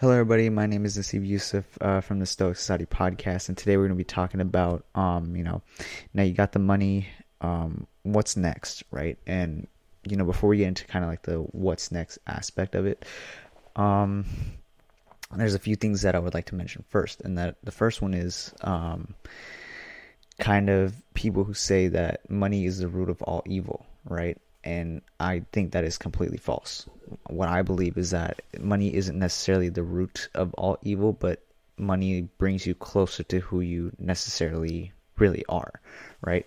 Hello, everybody. My name is Nasib Yusuf uh, from the Stoic Society podcast, and today we're going to be talking about, um, you know, now you got the money. Um, what's next, right? And you know, before we get into kind of like the what's next aspect of it, um, there's a few things that I would like to mention first, and that the first one is, um, kind of people who say that money is the root of all evil, right? And I think that is completely false. What I believe is that money isn't necessarily the root of all evil, but money brings you closer to who you necessarily really are, right?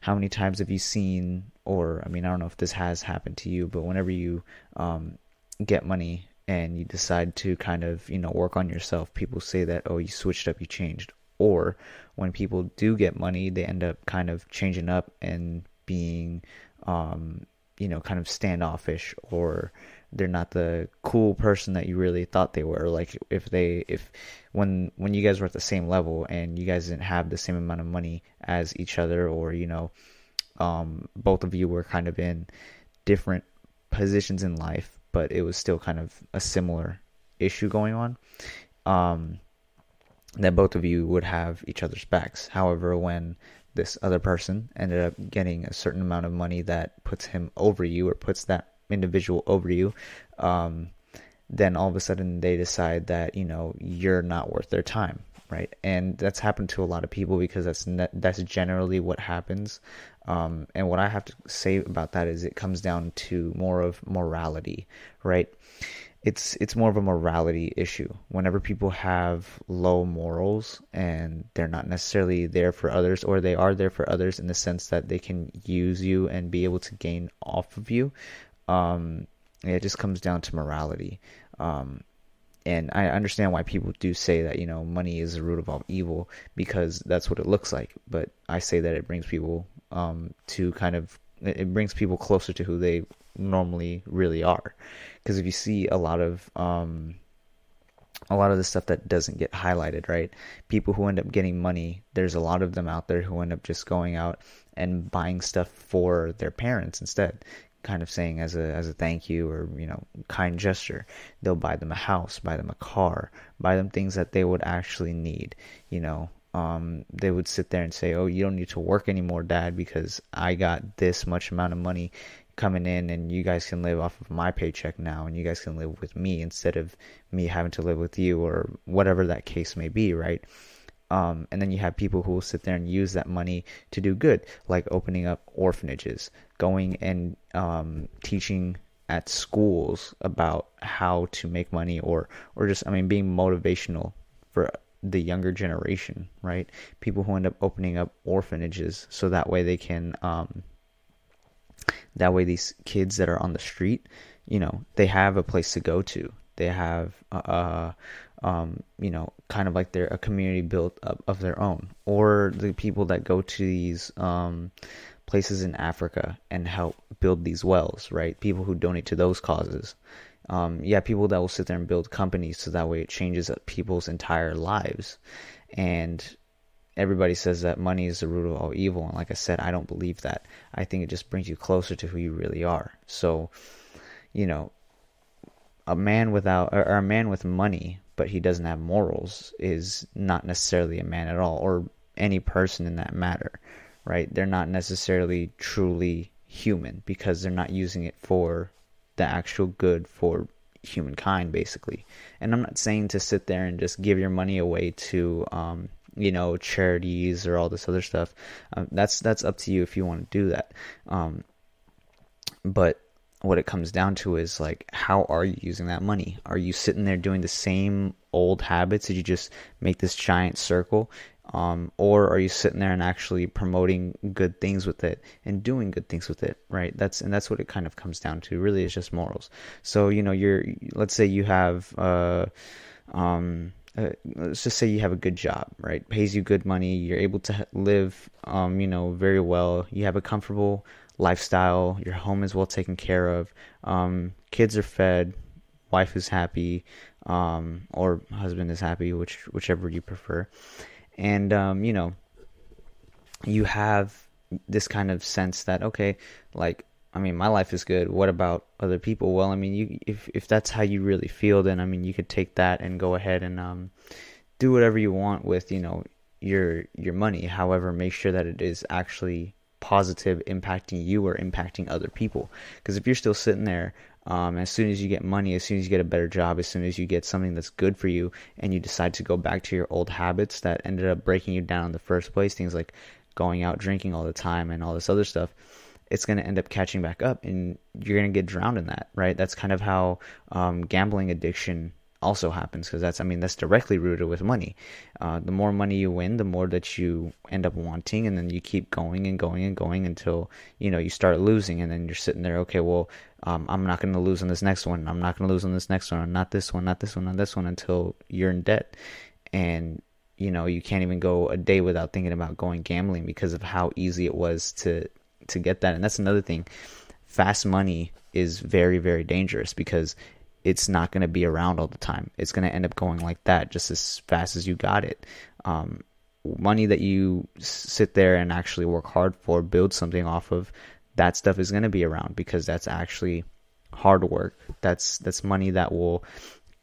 How many times have you seen, or I mean, I don't know if this has happened to you, but whenever you um, get money and you decide to kind of, you know, work on yourself, people say that, oh, you switched up, you changed. Or when people do get money, they end up kind of changing up and being um, you know, kind of standoffish or they're not the cool person that you really thought they were. Like if they if when when you guys were at the same level and you guys didn't have the same amount of money as each other or, you know, um, both of you were kind of in different positions in life, but it was still kind of a similar issue going on. Um, that both of you would have each other's backs. However, when this other person ended up getting a certain amount of money that puts him over you or puts that individual over you, um, then all of a sudden they decide that you know you're not worth their time, right? And that's happened to a lot of people because that's ne- that's generally what happens. Um, and what I have to say about that is it comes down to more of morality, right? It's it's more of a morality issue. Whenever people have low morals and they're not necessarily there for others, or they are there for others in the sense that they can use you and be able to gain off of you, um, it just comes down to morality. Um, and I understand why people do say that you know money is the root of all evil because that's what it looks like. But I say that it brings people um, to kind of it brings people closer to who they normally really are. Because if you see a lot of um, a lot of the stuff that doesn't get highlighted, right? People who end up getting money, there's a lot of them out there who end up just going out and buying stuff for their parents instead, kind of saying as a as a thank you or you know kind gesture. They'll buy them a house, buy them a car, buy them things that they would actually need, you know. Um, they would sit there and say, "Oh, you don't need to work anymore, Dad, because I got this much amount of money coming in and you guys can live off of my paycheck now and you guys can live with me instead of me having to live with you or whatever that case may be, right? Um, and then you have people who will sit there and use that money to do good, like opening up orphanages, going and um, teaching at schools about how to make money, or or just I mean being motivational for the younger generation, right? People who end up opening up orphanages so that way they can um, that way, these kids that are on the street, you know, they have a place to go to. They have, uh, um, you know, kind of like they're a community built up of their own. Or the people that go to these um, places in Africa and help build these wells, right? People who donate to those causes. Um, yeah, people that will sit there and build companies so that way it changes people's entire lives. And everybody says that money is the root of all evil and like i said i don't believe that. I think it just brings you closer to who you really are. So you know a man without or a man with money but he doesn't have morals is not necessarily a man at all or any person in that matter right? They're not necessarily truly human because they're not using it for the actual good for humankind basically. And i'm not saying to sit there and just give your money away to um, you know charities or all this other stuff. Um, that's that's up to you if you want to do that. Um, but what it comes down to is like how are you using that money? Are you sitting there doing the same old habits? Did you just make this giant circle? Um, or are you sitting there and actually promoting good things with it and doing good things with it right? That's and that's what it kind of comes down to. Really is just morals. So you know you're let's say you have uh, um, uh, let's just say you have a good job, right? Pays you good money. You're able to live, um, you know, very well. You have a comfortable lifestyle. Your home is well taken care of. Um, kids are fed. Wife is happy, um, or husband is happy, which whichever you prefer. And um, you know, you have this kind of sense that okay, like I mean, my life is good. What about other people? Well, I mean, you if if that's how you really feel, then I mean, you could take that and go ahead and um, do whatever you want with you know your your money. However, make sure that it is actually positive, impacting you or impacting other people. Because if you're still sitting there, um, as soon as you get money, as soon as you get a better job, as soon as you get something that's good for you, and you decide to go back to your old habits that ended up breaking you down in the first place, things like going out drinking all the time and all this other stuff it's going to end up catching back up and you're going to get drowned in that, right? That's kind of how um, gambling addiction also happens because that's, I mean, that's directly rooted with money. Uh, the more money you win, the more that you end up wanting, and then you keep going and going and going until, you know, you start losing, and then you're sitting there, okay, well, um, I'm not going to lose on this next one. I'm not going to lose on this next one. Not this one, not this one, not this one until you're in debt. And you know you can't even go a day without thinking about going gambling because of how easy it was to to get that. And that's another thing. Fast money is very, very dangerous because it's not going to be around all the time. It's going to end up going like that just as fast as you got it. Um, money that you sit there and actually work hard for, build something off of, that stuff is going to be around because that's actually hard work. That's that's money that will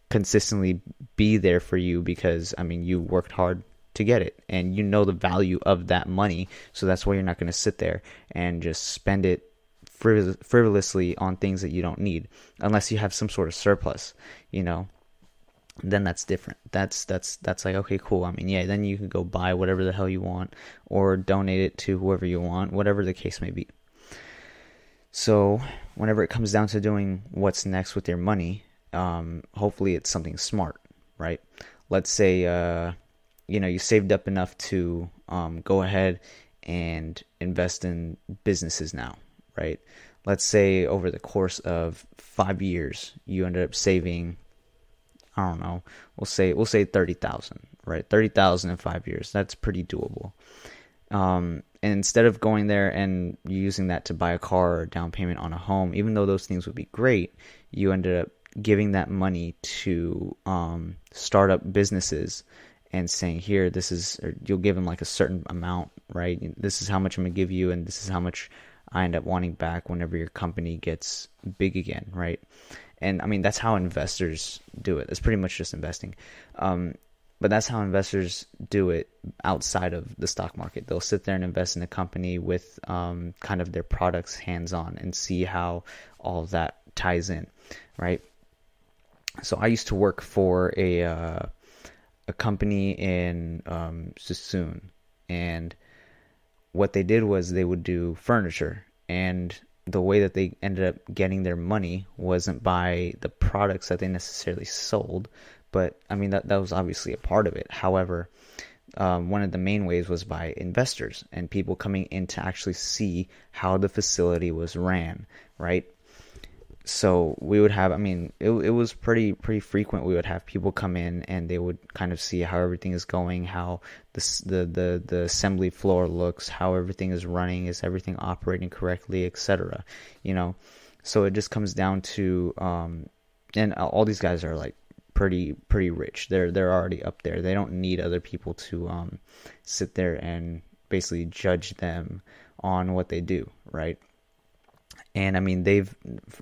consistently be there for you because I mean you worked hard to get it. And you know the value of that money so that's why you're not going to sit there and just spend it frivolously on things that you don't need unless you have some sort of surplus you know? Then that's different. That's that's that's like okay cool. I mean yeah then you can go buy whatever the hell you want or donate it to whoever you want whatever the case may be. So whenever it comes down to doing what's next with your money um, hopefully it's something smart right? Let's say uh, you know you saved up enough to um, go ahead and invest in businesses now, right? Let's say over the course of five years, you ended up saving, I don't know, we'll say we'll say thirty thousand, right? Thirty thousand in five years. That's pretty doable. Um, and instead of going there and using that to buy a car or down payment on a home, even though those things would be great, you ended up giving that money to um, startup businesses and saying here this is you'll give them like a certain amount right? This is how much i'm to give you and this is how much i end up wanting back whenever your company gets big again right? And i mean that's how investors do it. It's pretty much just investing. Um, but that's how investors do it outside of the stock market. They'll sit there and invest in a company with um, kind of their products hands on and see how all that ties in right? So i used to work for a uh, a company in um, Suisun, and what they did was they would do furniture, and the way that they ended up getting their money wasn't by the products that they necessarily sold, but I mean that that was obviously a part of it. However, um, one of the main ways was by investors and people coming in to actually see how the facility was ran, right? So we would have i mean it, it was pretty pretty frequent we would have people come in and they would kind of see how everything is going how the the the, the assembly floor looks how everything is running is everything operating correctly etc you know? So it just comes down to um and all these guys are like pretty pretty rich. They're they're already up there. They don't need other people to um sit there and basically judge them on what they do right and I mean they've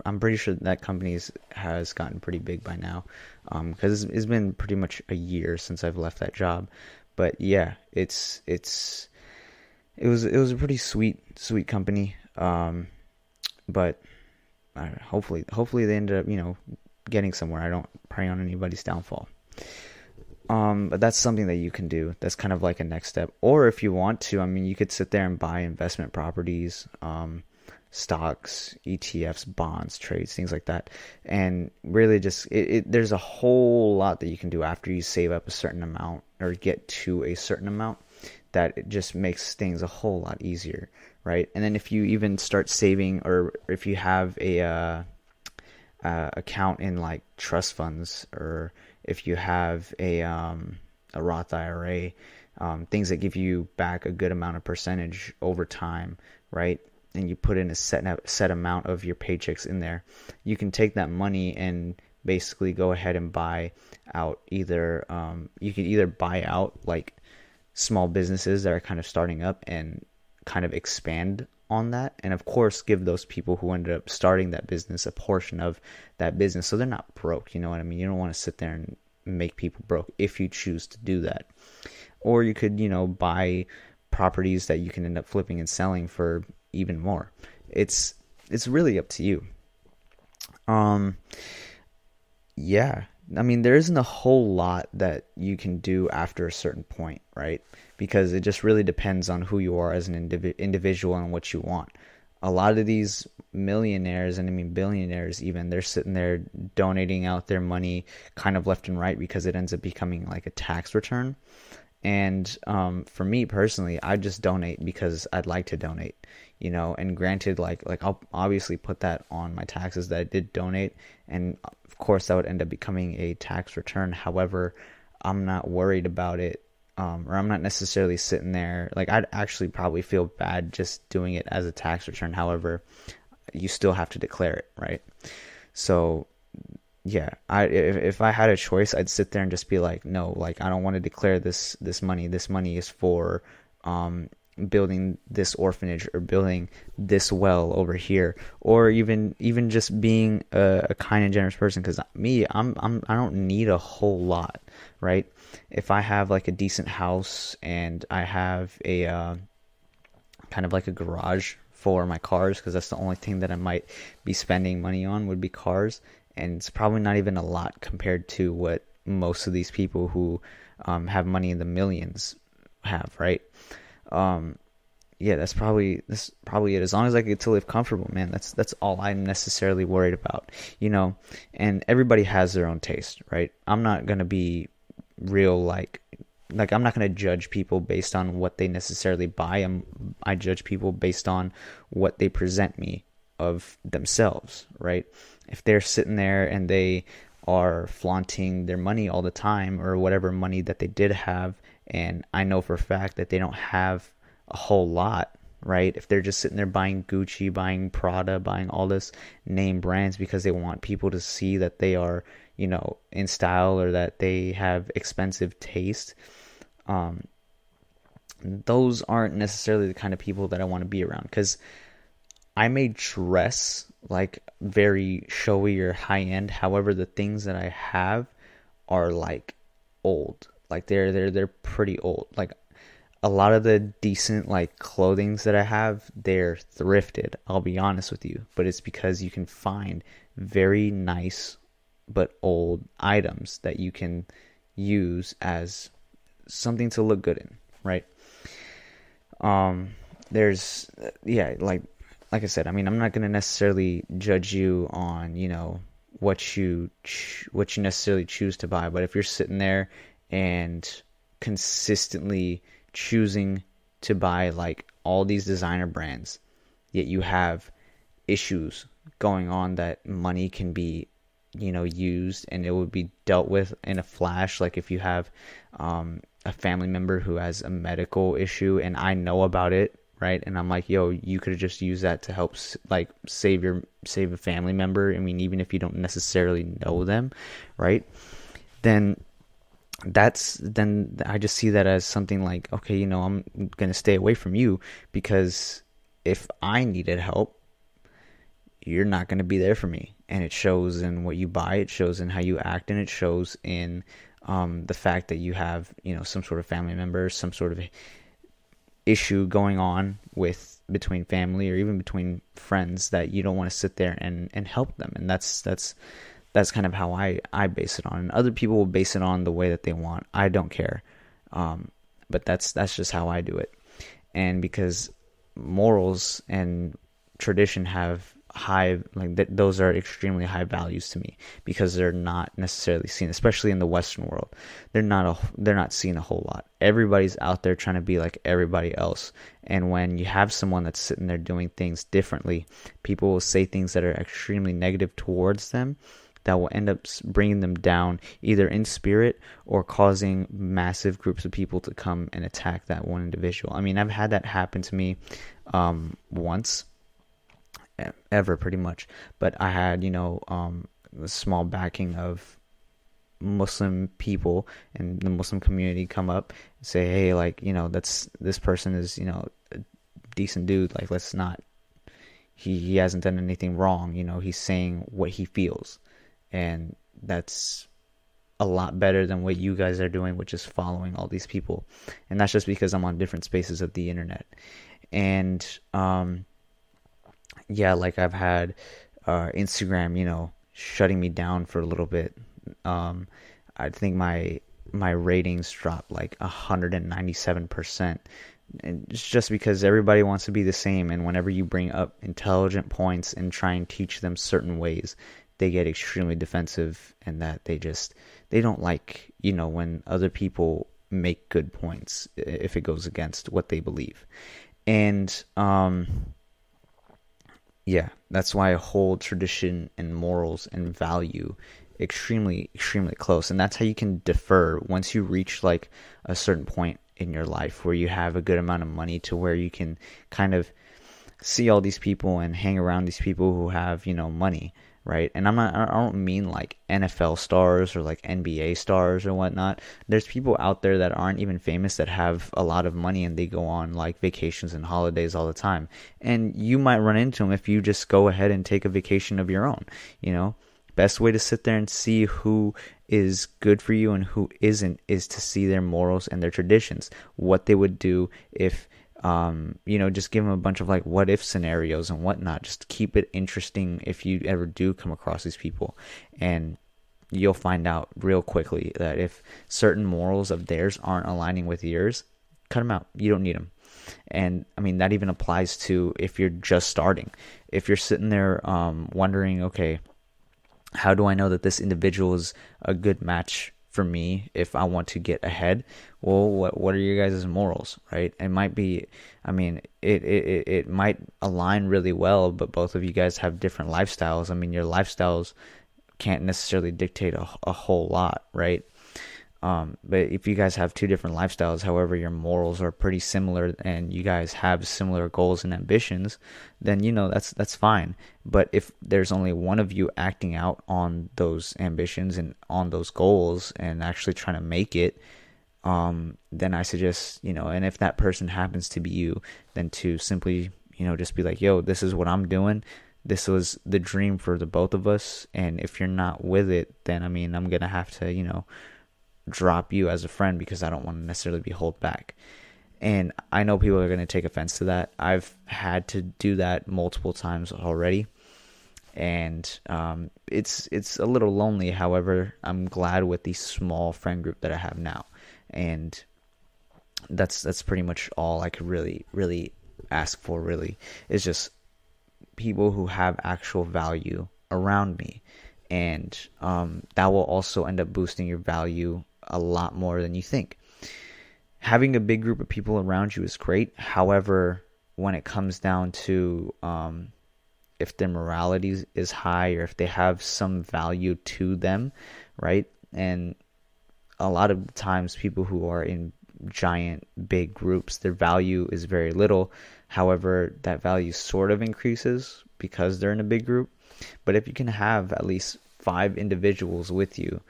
I'm pretty sure that companies has gotten pretty big by now because um, it's, it's been pretty much a year since I've left that job but yeah it's it's it was it was a pretty sweet sweet company um, but uh, hopefully hopefully they ended up you know getting somewhere I don't pray on anybody's downfall um, but that's something that you can do. That's kind of like a next step. Or if you want to, I mean, you could sit there and buy investment properties. Um, stocks, ETFs, bonds, trades, things like that. And really, just it, it, there's a whole lot that you can do after you save up a certain amount or get to a certain amount that it just makes things a whole lot easier, right? And then if you even start saving or if you have a uh, uh, account in like trust funds or if you have a um, a Roth IRA, um, things that give you back a good amount of percentage over time, right? And you put in a set set amount of your paychecks in there, you can take that money and basically go ahead and buy out either um, you can either buy out like small businesses that are kind of starting up and kind of expand on that and of course give those people who ended up starting that business a portion of that business so they're not broke you know what i mean? You don't want to sit there and make people broke if you choose to do that. Or you could you know buy properties that you can end up flipping and selling for even more it's it's really up to you um yeah I mean, there isn't a whole lot that you can do after a certain point, right? Because it just really depends on who you are as an indiv- individual and what you want. A lot of these millionaires, and I mean billionaires even, they're sitting there donating out their money kind of left and right because it ends up becoming like a tax return. And um, for me personally, I just donate because I'd like to donate, you know. And granted, like like I'll obviously put that on my taxes that I did donate, and of course that would end up becoming a tax return. However, I'm not worried about it, um, or I'm not necessarily sitting there. Like I'd actually probably feel bad just doing it as a tax return. However, you still have to declare it, right? So yeah, I if, if I had a choice, I'd sit there and just be like, no, like I don't want to declare this this money. This money is for um, building this orphanage or building this well over here, or even even just being a, a kind and generous person. Because me, I'm I'm I don't need a whole lot, right? If I have like a decent house and I have a uh, kind of like a garage for my cars because that's the only thing that I might be spending money on would be cars and it's probably not even a lot compared to what most of these people who um, have money in the millions have, right? Um, yeah, that's probably that's probably it. As long as I get to live comfortable, man, that's that's all I'm necessarily worried about, you know. And everybody has their own taste, right? I'm not gonna be real like like I'm not gonna judge people based on what they necessarily buy. I'm I judge people based on what they present me of themselves, right? If they're sitting there and they are flaunting their money all the time or whatever money that they did have and I know for a fact that they don't have a whole lot, right? If they're just sitting there buying Gucci, buying Prada, buying all this name brands because they want people to see that they are, you know, in style or that they have expensive taste, um, those aren't necessarily the kind of people that I want to be around because I may dress like very showy or high end. However, the things that I have are like old. Like they're they're they're pretty old. Like a lot of the decent like clothings that I have, they're thrifted. I'll be honest with you, but it's because you can find very nice but old items that you can use as something to look good in, right? Um there's yeah, like like I said, I mean, I'm not going to necessarily judge you on, you know, what you ch- what you necessarily choose to buy, but if you're sitting there and consistently choosing to buy like all these designer brands, yet you have issues going on that money can be you know used and it would be dealt with in a flash like if you have um, a family member who has a medical issue and i know about it right? And I'm like, yo, you could have just used that to help like save your save a family member. I mean, even if you don't necessarily know them, right? Then that's then I just see that as something like, okay, you know, I'm gonna stay away from you because if I needed help, you're not gonna be there for me, and it shows in what you buy, it shows in how you act, and it shows in um, the fact that you have, you know, some sort of family member, some sort of issue going on with between family or even between friends that you don't want to sit there and and help them. And that's that's that's kind of how I I base it on. And other people will base it on the way that they want. I don't care. Um, but that's that's just how I do it. And because morals and tradition have high like th- those are extremely high values to me because they're not necessarily seen especially in the western world. They're not a they're not seen a whole lot. Everybody's out there trying to be like everybody else. And when you have someone that's sitting there doing things differently people will say things that are extremely negative towards them that will end up bringing them down either in spirit or causing massive groups of people to come and attack that one individual. I mean i've had that happen to me um, once ever pretty much. But I had you know um, small backing of Muslim people and the Muslim community come up and say, hey, like you know that's this person is you know a decent dude. Like, let's not. He he hasn't done anything wrong. You know, he's saying what he feels, and that's a lot better than what you guys are doing, which is following all these people. And that's just because I'm on different spaces of the internet. And um, yeah, like I've had uh, Instagram, you know, shutting me down for a little bit. Um, I think my my ratings dropped like 197%. And it's just because everybody wants to be the same and whenever you bring up intelligent points and try and teach them certain ways, they get extremely defensive and that they just they don't like, you know, when other people make good points if it goes against what they believe. And um yeah, that's why I hold tradition and morals and value extremely, extremely close. And that's how you can defer once you reach like a certain point in your life where you have a good amount of money to where you can kind of see all these people and hang around these people who have, you know, money right? And I'm not, I don't mean like NFL stars or like NBA stars or whatnot. There's people out there that aren't even famous that have a lot of money and they go on like vacations and holidays all the time. And you might run into them if you just go ahead and take a vacation of your own, you know? Best way to sit there and see who is good for you and who isn't is to see their morals and their traditions. What they would do if um, you know, just give them a bunch of like what if scenarios and whatnot. Just keep it interesting if you ever do come across these people. And you'll find out real quickly that if certain morals of theirs aren't aligning with yours, cut them out. You don't need them. And I mean, that even applies to if you're just starting. If you're sitting there um, wondering, okay, how do I know that this individual is a good match for me if I want to get ahead. Well, what what are your guys' morals, right? It might be, I mean, it, it it might align really well, but both of you guys have different lifestyles. I mean, your lifestyles can't necessarily dictate a, a whole lot, right? Um, but if you guys have two different lifestyles, however, your morals are pretty similar and you guys have similar goals and ambitions, then you know that's that's fine. But if there's only one of you acting out on those ambitions and on those goals and actually trying to make it, um, then I suggest you know, and if that person happens to be you, then to simply you know just be like, yo, this is what I'm doing. This was the dream for the both of us, and if you're not with it, then I mean, I'm gonna have to you know drop you as a friend because I don't want to necessarily be held back. And I know people are going to take offense to that. I've had to do that multiple times already. And um, it's it's a little lonely. However, I'm glad with the small friend group that I have now, and that's that's pretty much all I could really really ask for. Really, is just people who have actual value around me, and um, that will also end up boosting your value a lot more than you think. Having a big group of people around you is great. However, when it comes down to um, if their morality is high or if they have some value to them, right? And a lot of times, people who are in giant, big groups, their value is very little. However, that value sort of increases because they're in a big group. But if you can have at least five individuals with you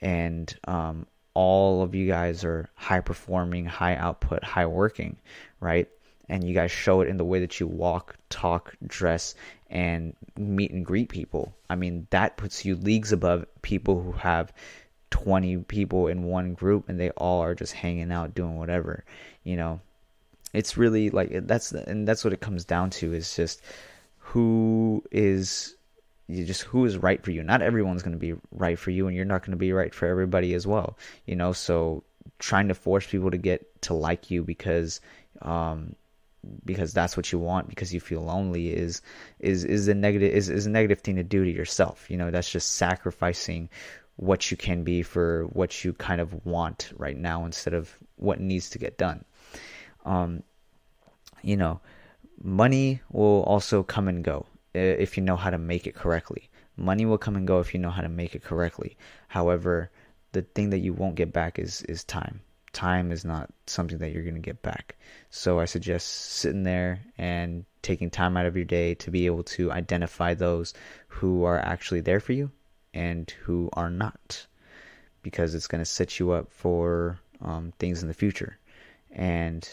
and um, all of you guys are high performing, high output, high working, right? And you guys show it in the way that you walk, talk, dress, and meet and greet people. I mean, that puts you leagues above people who have 20 people in one group and they all are just hanging out doing whatever, you know. It's really like that's and that's what it comes down to is just who is you just who is right for you. Not everyone's going to be right for you, and you're not going to be right for everybody as well. You know, so trying to force people to get to like you because um, because that's what you want because you feel lonely is is is a negative is, is a negative thing to do to yourself. You know, that's just sacrificing what you can be for what you kind of want right now instead of what needs to get done. Um, you know, money will also come and go if you know how to make it correctly. Money will come and go if you know how to make it correctly. However, the thing that you won't get back is is time. Time is not something that you're going to get back. So I suggest sitting there and taking time out of your day to be able to identify those who are actually there for you and who are not, because it's going to set you up for um, things in the future. And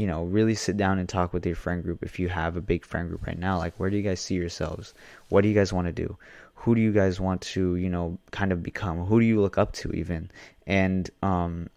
you know, really sit down and talk with your friend group if you have a big friend group right now. Like, where do you guys see yourselves? What do you guys want to do? Who do you guys want to, you know, kind of become? Who do you look up to, even? And, um,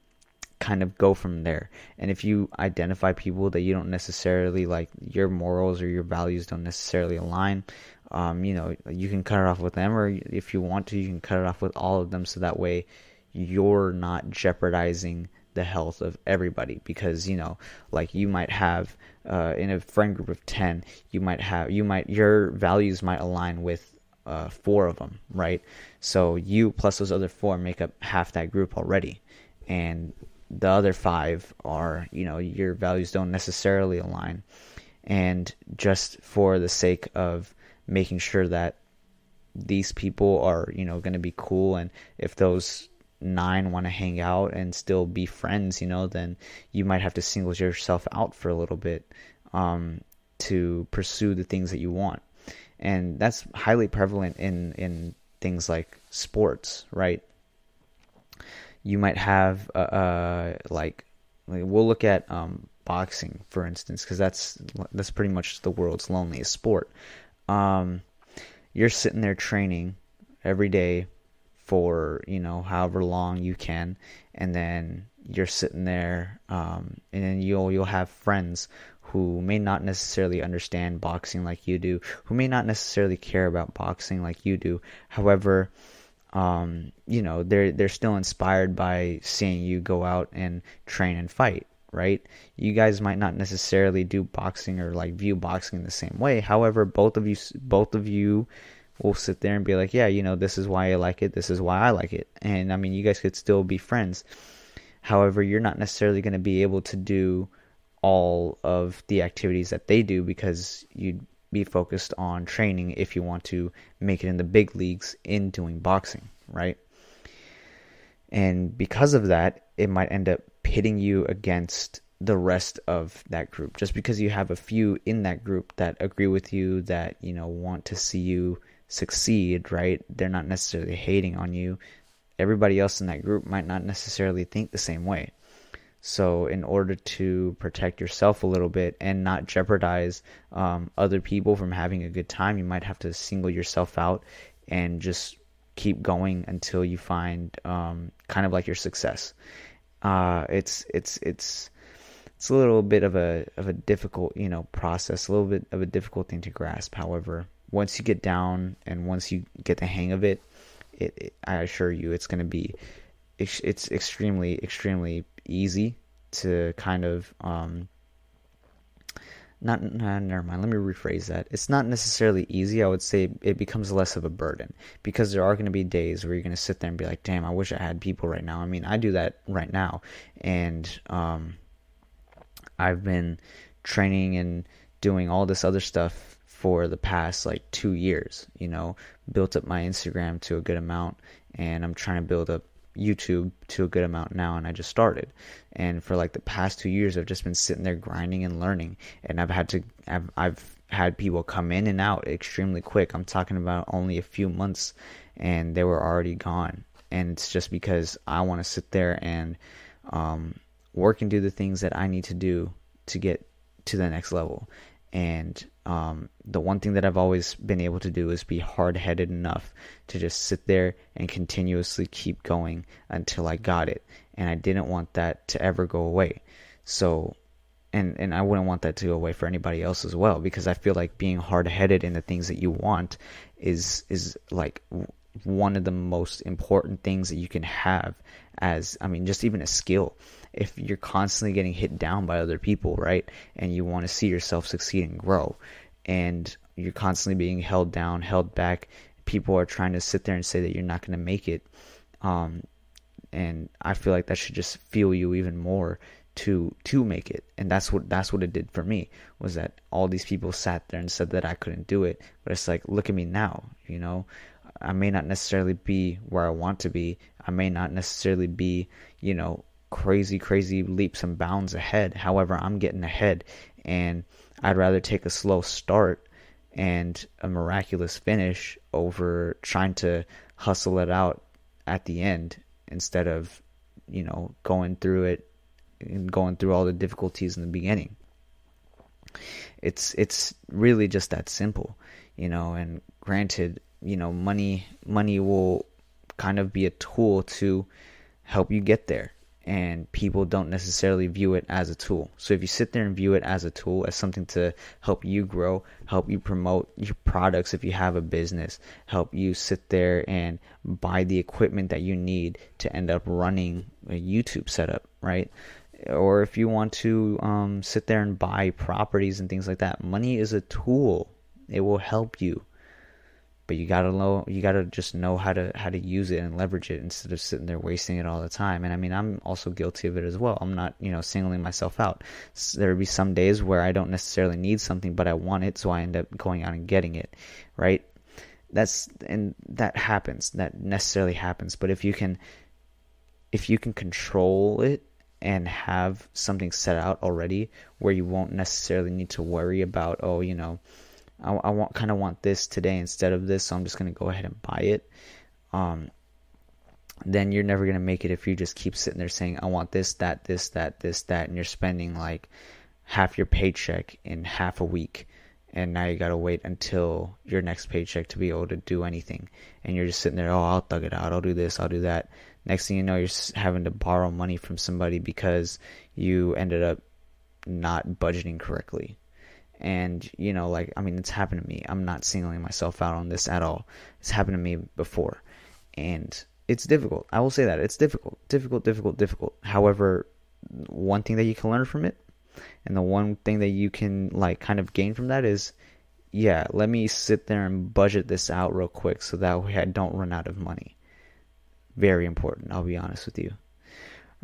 kind of go from there. And if you identify people that you don't necessarily like, your morals or your values don't necessarily align, um, you know, you can cut it off with them, or if you want to, you can cut it off with all of them so that way you're not jeopardizing the health of everybody because you know like you might have uh, in a friend group of 10 you might have you might your values might align with uh, four of them right? So you plus those other four make up half that group already. And the other five are you know your values don't necessarily align. And just for the sake of making sure that these people are you know going to be cool and if those nine want to hang out and still be friends, you know, then you might have to single yourself out for a little bit um, to pursue the things that you want. And that's highly prevalent in, in things like sports, right? You might have, uh, uh like, like, we'll look at um, boxing, for instance, because that's that's pretty much the world's loneliest sport. Um, you're sitting there training every day for you know however long you can. And then you're sitting there um, and then you'll you'll have friends who may not necessarily understand boxing like you do who may not necessarily care about boxing like you do. However um, you know they're they're still inspired by seeing you go out and train and fight right? You guys might not necessarily do boxing or like view boxing in the same way. However both of you both of you will sit there and be like, yeah, you know, this is why I like it, this is why I like it. And I mean, you guys could still be friends. However, you're not necessarily going to be able to do all of the activities that they do because you'd be focused on training if you want to make it in the big leagues in doing boxing, right? And because of that, it might end up pitting you against the rest of that group just because you have a few in that group that agree with you that you know want to see you succeed, right? They're not necessarily hating on you. Everybody else in that group might not necessarily think the same way. So, in order to protect yourself a little bit and not jeopardize um, other people from having a good time, you might have to single yourself out and just keep going until you find um, kind of like your success. Uh, it's it's it's it's a little bit of a of a difficult you know process, a little bit of a difficult thing to grasp. However, once you get down and once you get the hang of it, it, it I assure you, it's going to be it's, it's extremely extremely easy to kind of um, not nah, never mind. Let me rephrase that. It's not necessarily easy. I would say it becomes less of a burden because there are going to be days where you're going to sit there and be like damn i wish i had people right now. I mean i do that right now. And um, i've been training and doing all this other stuff for the past like two years. You know, built up my Instagram to a good amount, and I'm trying to build up YouTube to a good amount now, and I just started. And for like the past two years, I've just been sitting there grinding and learning, and I've had to, I've, I've had people come in and out extremely quick. I'm talking about only a few months, and they were already gone. And it's just because I want to sit there and um, work and do the things that I need to do to get to the next level. And um, the one thing that I've always been able to do is be hard headed enough to just sit there and continuously keep going until I got it. And I didn't want that to ever go away. So, and, and I wouldn't want that to go away for anybody else as well because I feel like being hard headed in the things that you want is, is like one of the most important things that you can have as, I mean, just even a skill if you're constantly getting hit down by other people, right? And you want to see yourself succeed and grow, and you're constantly being held down, held back. People are trying to sit there and say that you're not going to make it. Um, and I feel like that should just fuel you even more to to make it and that's what that's what it did for me was that all these people sat there and said that I couldn't do it but it's like look at me now you know I may not necessarily be where I want to be I may not necessarily be you know crazy, crazy leaps and bounds ahead. However, I'm getting ahead, and I'd rather take a slow start and a miraculous finish over trying to hustle it out at the end instead of, you know, going through it and going through all the difficulties in the beginning. It's it's really just that simple, you know. And granted, you know, money money will kind of be a tool to help you get there and people don't necessarily view it as a tool. So if you sit there and view it as a tool, as something to help you grow, help you promote your products if you have a business, help you sit there and buy the equipment that you need to end up running a YouTube setup, right? Or if you want to um, sit there and buy properties and things like that, money is a tool. It will help you but you gotta know you gotta just know how to how to use it and leverage it instead of sitting there wasting it all the time. And i mean i'm also guilty of it as well. I'm not you know singling myself out. There would be some days where i don't necessarily need something but i want it so i end up going out and getting it right? That's and that happens. That necessarily happens. But if you can if you can control it and have something set out already where you won't necessarily need to worry about oh you know I, I want kind of want this today instead of this, so I'm just gonna go ahead and buy it. Um, then you're never gonna make it if you just keep sitting there saying I want this, that, this, that, this, that, and you're spending like half your paycheck in half a week and now you gotta wait until your next paycheck to be able to do anything. And you're just sitting there, oh, I'll thug it out, I'll do this, I'll do that. Next thing you know, you're having to borrow money from somebody because you ended up not budgeting correctly and you know like i mean it's happened to me. I'm not singling myself out on this at all. It's happened to me before. And it's difficult. I will say that. It's difficult. Difficult difficult difficult. However one thing that you can learn from it and the one thing that you can like kind of gain from that is yeah let me sit there and budget this out real quick so that way i don't run out of money. Very important i'll be honest with you.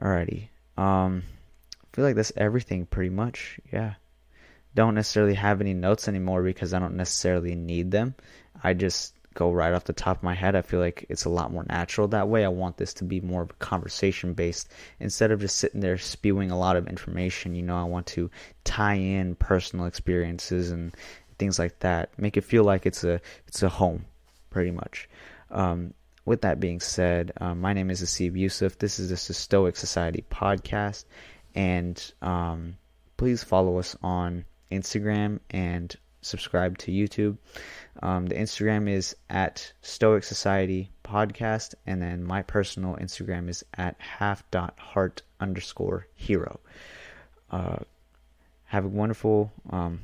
Alrighty. Um i feel like that's everything pretty much. Yeah don't necessarily have any notes anymore because I don't necessarily need them. I just go right off the top of my head. I feel like it's a lot more natural that way. I want this to be more of a conversation based instead of just sitting there spewing a lot of information. You know, I want to tie in personal experiences and things like that. Make it feel like it's a it's a home, pretty much. Um, with that being said, um, my name is Asib Yusuf. This is the Stoic Society podcast, and um, please follow us on Instagram and subscribe to YouTube. Um, the Instagram is at Stoic Society Podcast, and then my personal Instagram is at half dot heart underscore hero. Uh, have a wonderful um,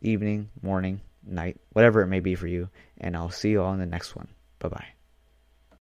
evening, morning, night, whatever it may be for you, and I'll see you all in the next one. Bye bye.